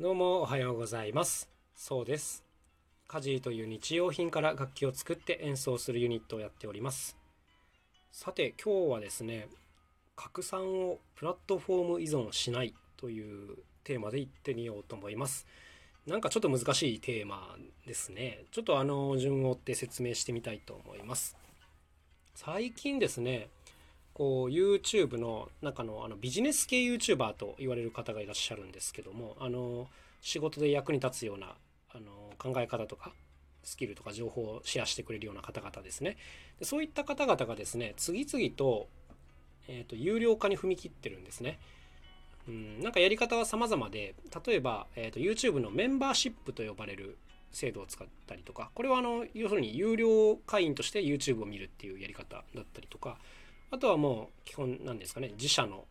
どうもおはようございます。そうです。カジーという日用品から楽器を作って演奏するユニットをやっております。さて今日はですね拡散をプラットフォーム依存しないというテーマで言ってみようと思います。なんかちょっと難しいテーマですね。ちょっとあの順を追って説明してみたいと思います。最近ですねこう YouTube の中のあのビジネス系 YouTuber と言われる方がいらっしゃるんですけどもあの仕事で役に立つようなあの考え方とかスキルとか情報をシェアしてくれるような方々ですね。でそういった方々がですね次々と,、えーと、有料化に踏み切ってるんですね。うんなんかやり方は様々で例えば、えーと YouTube のメンバーシップと呼ばれる制度を使ったりとかこれはあの要するに有料会員として YouTube を見るっていうやり方だったりとかあとはもう基本なんですかね自社の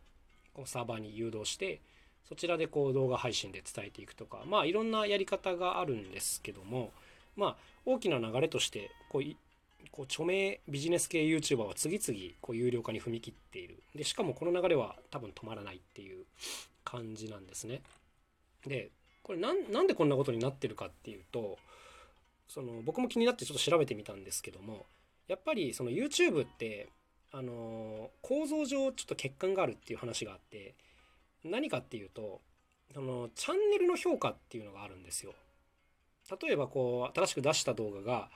サーバーに誘導してそちらでこう動画配信で伝えていくとかまあいろんなやり方があるんですけどもまあ大きな流れとしてこうこう著名ビジネス系 YouTuber は次々こう有料化に踏み切っている。でしかもこの流れは多分止まらないっていう感じなんですね。でこれなんでこんなことになってるかっていうとその僕も気になってちょっと調べてみたんですけどもやっぱりその YouTube ってあの構造上ちょっと欠陥があるっていう話があって何かっていうとそのチャンネルの評価っていうのがあるんですよ。例えばこう新しく出した動画が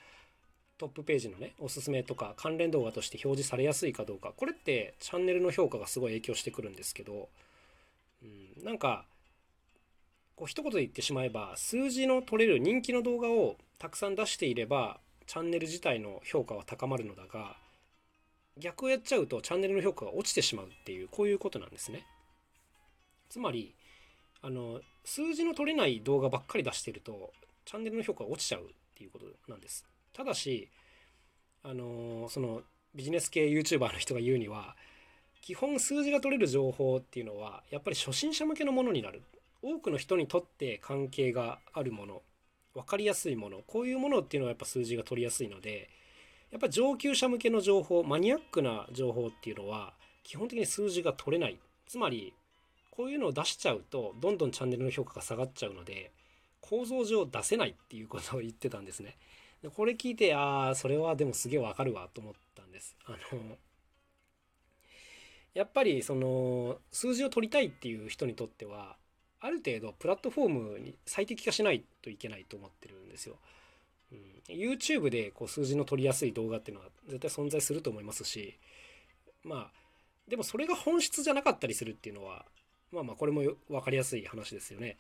トップページのねおすすめとか関連動画として表示されやすいかどうかこれってチャンネルの評価がすごい影響してくるんですけど、うん、なんかこう一言で言ってしまえば数字の取れる人気の動画をたくさん出していればチャンネル自体の評価は高まるのだが逆をやっちゃうとチャンネルの評価が落ちてしまうっていうこういうことなんですね。つまりあの数字の取れない動画ばっかり出してるとチャンネルの評価が落ちちゃうっていうことなんです。ただしあのそのビジネス系 YouTuber の人が言うには基本数字が取れる情報っていうのはやっぱり初心者向けのものになる多くの人にとって関係があるもの分かりやすいものこういうものっていうのはやっぱ数字が取りやすいのでやっぱ上級者向けの情報マニアックな情報っていうのは基本的に数字が取れない。つまりこういうのを出しちゃうとどんどんチャンネルの評価が下がっちゃうので構造上出せないっていうことを言ってたんですね。でこれ聞いてああそれはでもすげえわかるわと思ったんです。あのやっぱりその数字を取りたいっていう人にとってはある程度プラットフォームに最適化しないといけないと思ってるんですよ。YouTube でこう数字の取りやすい動画っていうのは絶対存在すると思いますしまあでもそれが本質じゃなかったりするっていうのはまあまあこれも分かりやすい話ですよね。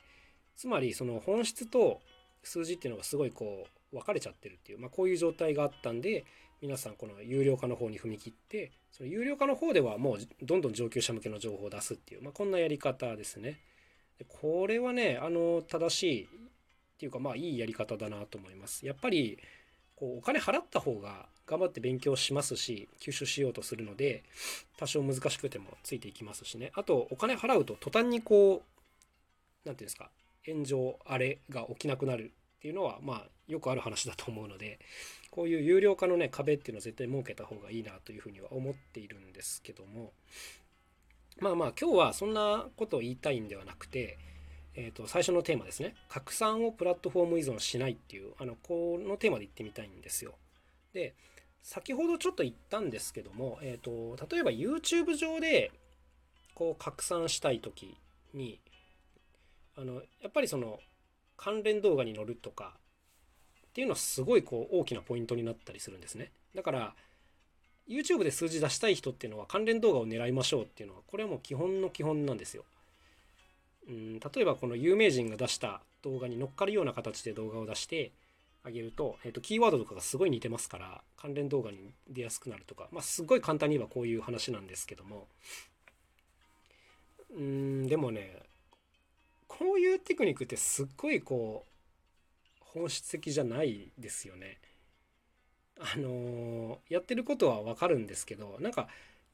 つまりその本質と数字っていうのがすごいこう分かれちゃってるっていう、まあ、こういう状態があったんで皆さんこの有料化の方に踏み切ってその有料化の方ではもうどんどん上級者向けの情報を出すっていう、まあ、こんなやり方ですね。これはねあの正しいていうかまあいいやり方だなと思います。やっぱりこうお金払った方が頑張って勉強しますし吸収しようとするので多少難しくてもついていきますしねあとお金払うと途端にこう何て言うんですか炎上あれが起きなくなるっていうのはまあよくある話だと思うのでこういう有料化のね壁っていうのは絶対設けた方がいいなというふうには思っているんですけどもまあまあ今日はそんなことを言いたいんではなくてえー、と最初のテーマですね。拡散をプラットフォーム依存しないっていうあのこのテーマで言ってみたいんですよ。で先ほどちょっと言ったんですけども、えーと、例えば YouTube 上でこう拡散したい時にあのやっぱりその関連動画に載るとかっていうのはすごいこう大きなポイントになったりするんですね。だから YouTube で数字出したい人っていうのは関連動画を狙いましょうっていうのはこれはもう基本の基本なんですよ。うん例えばこの有名人が出した動画に乗っかるような形で動画を出してあげると,、えーと、キーワードとかがすごい似てますから関連動画に出やすくなるとか、まあ、すごい簡単に言えばこういう話なんですけどもうんでもねこういうテクニックってすっごいこう本質的じゃないですよね。あのー、やってることはわかるんですけどなんか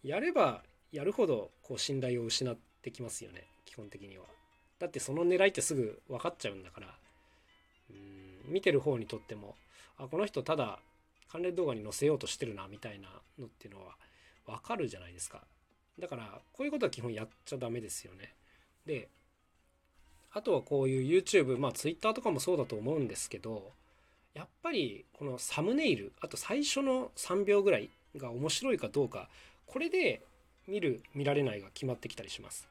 やればやるほどこう信頼を失ってきますよね基本的には。だってその狙いってすぐ分かっちゃうんだから。うん見てる方にとってもあこの人ただ関連動画に載せようとしてるなみたいなのっていうのは分かるじゃないですか。だからこういうことは基本やっちゃダメですよね。であとはこういう YouTube まあ Twitter とかもそうだと思うんですけどやっぱりこのサムネイルあと最初の3秒ぐらいが面白いかどうかこれで見る見られないが決まってきたりします。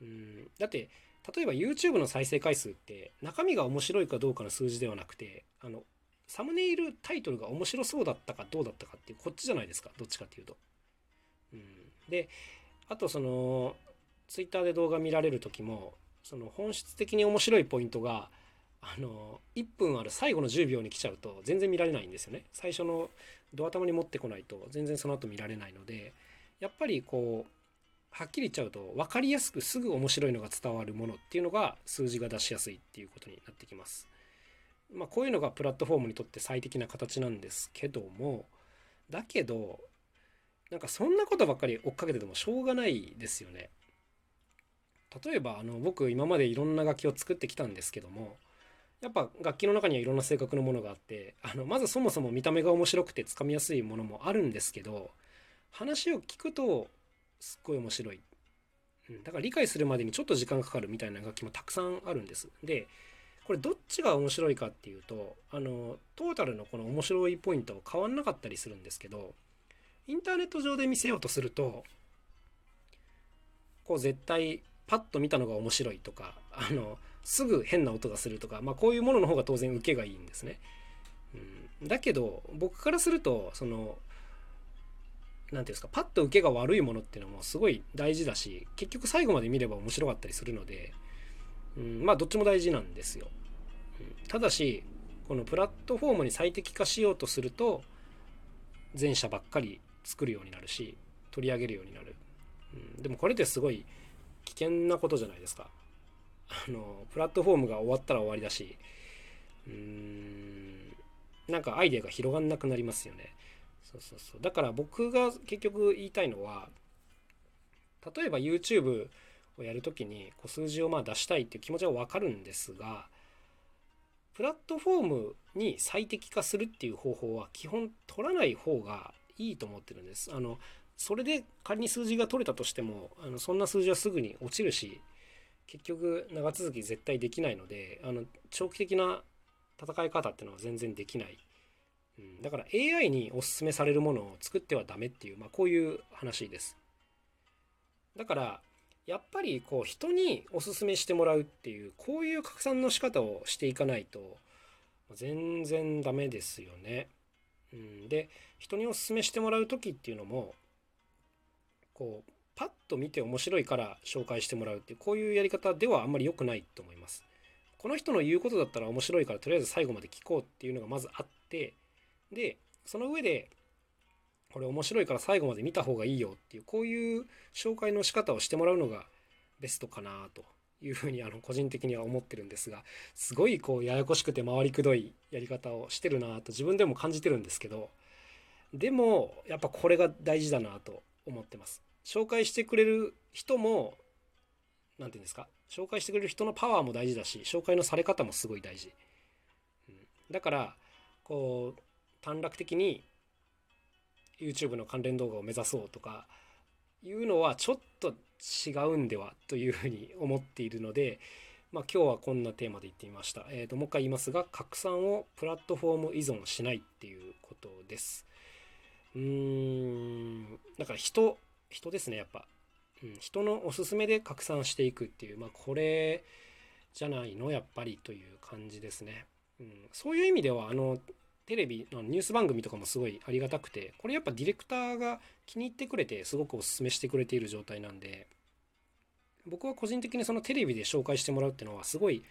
うん。だって例えば YouTube の再生回数って中身が面白いかどうかの数字ではなくてあのサムネイルタイトルが面白そうだったかどうだったかっていうこっちじゃないですかどっちかっていうと。うん、であとその Twitter で動画見られる時もその本質的に面白いポイントがあの1分ある最後の10秒に来ちゃうと全然見られないんですよね。最初のドア玉に持ってこないと全然その後見られないのでやっぱりこうはっきり言っちゃうと分かりやすくすぐ面白いのが伝わるものっていうのが数字が出しやすいっていうことになってきます。まあ、こういうのがプラットフォームにとって最適な形なんですけどもだけどなんかそんなことばっかり追っかけててもしょうがないですよね。例えばあの僕今までいろんな楽器を作ってきたんですけどもやっぱ楽器の中にはいろんな性格のものがあってあのまずそもそも見た目が面白くてつかみやすいものもあるんですけど話を聞くとすっごい面白い、うん、だから理解するまでにちょっと時間かかるみたいな楽器もたくさんあるんです。でこれどっちが面白いかっていうとあのトータルのこの面白いポイント変わんなかったりするんですけどインターネット上で見せようとするとこう絶対パッと見たのが面白いとかあのすぐ変な音がするとか、まあ、こういうものの方が当然受けがいいんですね。うん、だけど僕からするとそのていうんですかパッと受けが悪いものっていうのもすごい大事だし結局最後まで見れば面白かったりするので、うん、まあどっちも大事なんですよ。うん、ただしこのプラットフォームに最適化しようとすると前者ばっかり作るようになるし取り上げるようになる、うん、でもこれってすごい危険なことじゃないですか。あのプラットフォームが終わったら終わりだしうーんなんかアイデアが広がんなくなりますよね。そうそうそうだから僕が結局言いたいのは例えば YouTube をやるときにこう数字をまあ出したいっていう気持ちは分かるんですがプラットフォームに最適化するっていう方法は基本取らない方がいいと思ってるんです。あのそれで仮に数字が取れたとしてもあのそんな数字はすぐに落ちるし結局長続き絶対できないのであの長期的な戦い方っていうのは全然できないうん、だから AI におすすめされるものを作ってはダメっていう、まあ、こういう話です。だからやっぱりこう人におすすめしてもらうっていうこういう拡散の仕方をしていかないと全然ダメですよね。うん、で人におすすめしてもらう時っていうのもこうパッと見て面白いから紹介してもらうっていうこういうやり方ではあんまり良くないと思います。この人の言うことだったら面白いからとりあえず最後まで聞こうっていうのがまずあってでその上でこれ面白いから最後まで見た方がいいよっていうこういう紹介の仕方をしてもらうのがベストかなというふうにあの個人的には思ってるんですがすごいこうややこしくて回りくどいやり方をしてるなと自分でも感じてるんですけどでもやっぱこれが大事だなと思ってます。紹介してくれる人も何て言うんですか紹介してくれる人のパワーも大事だし紹介のされ方もすごい大事、だからこう短絡的に YouTube の関連動画を目指そうとかいうのはちょっと違うんではというふうに思っているので、まあ、今日はこんなテーマで言ってみました。えー、ともう一回言いますが拡散をプラットフォーム依存しないっていうことです。うーんだから人人ですねやっぱ、うん、人のおすすめで拡散していくっていうまあこれじゃないの？やっぱりという感じですね。うん、そういう意味ではあのテレビのニュース番組とかもすごいありがたくてこれやっぱディレクターが気に入ってくれてすごくおすすめしてくれている状態なんで僕は個人的にそのテレビで紹介してもらうっていうのはすごい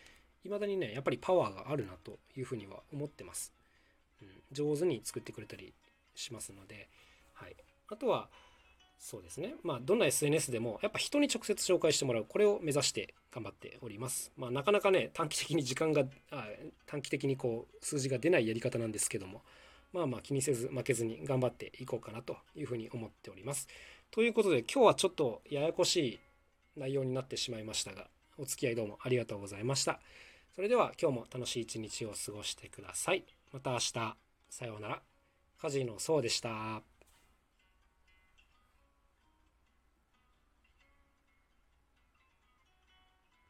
未だにねやっぱりパワーがあるなというふうには思ってます、うん、上手に作ってくれたりしますので、はい、あとはそうですね。まあ、どんな SNS でも、やっぱ人に直接紹介してもらう。これを目指して頑張っております。まあ、なかなかね、短期的に時間が、あ短期的にこう、数字が出ないやり方なんですけども、まあまあ気にせず負けずに頑張っていこうかなというふうに思っております。ということで、今日はちょっとややこしい内容になってしまいましたが、お付き合いどうもありがとうございました。それでは今日も楽しい一日を過ごしてください。また明日。さようなら。カジノそうでした。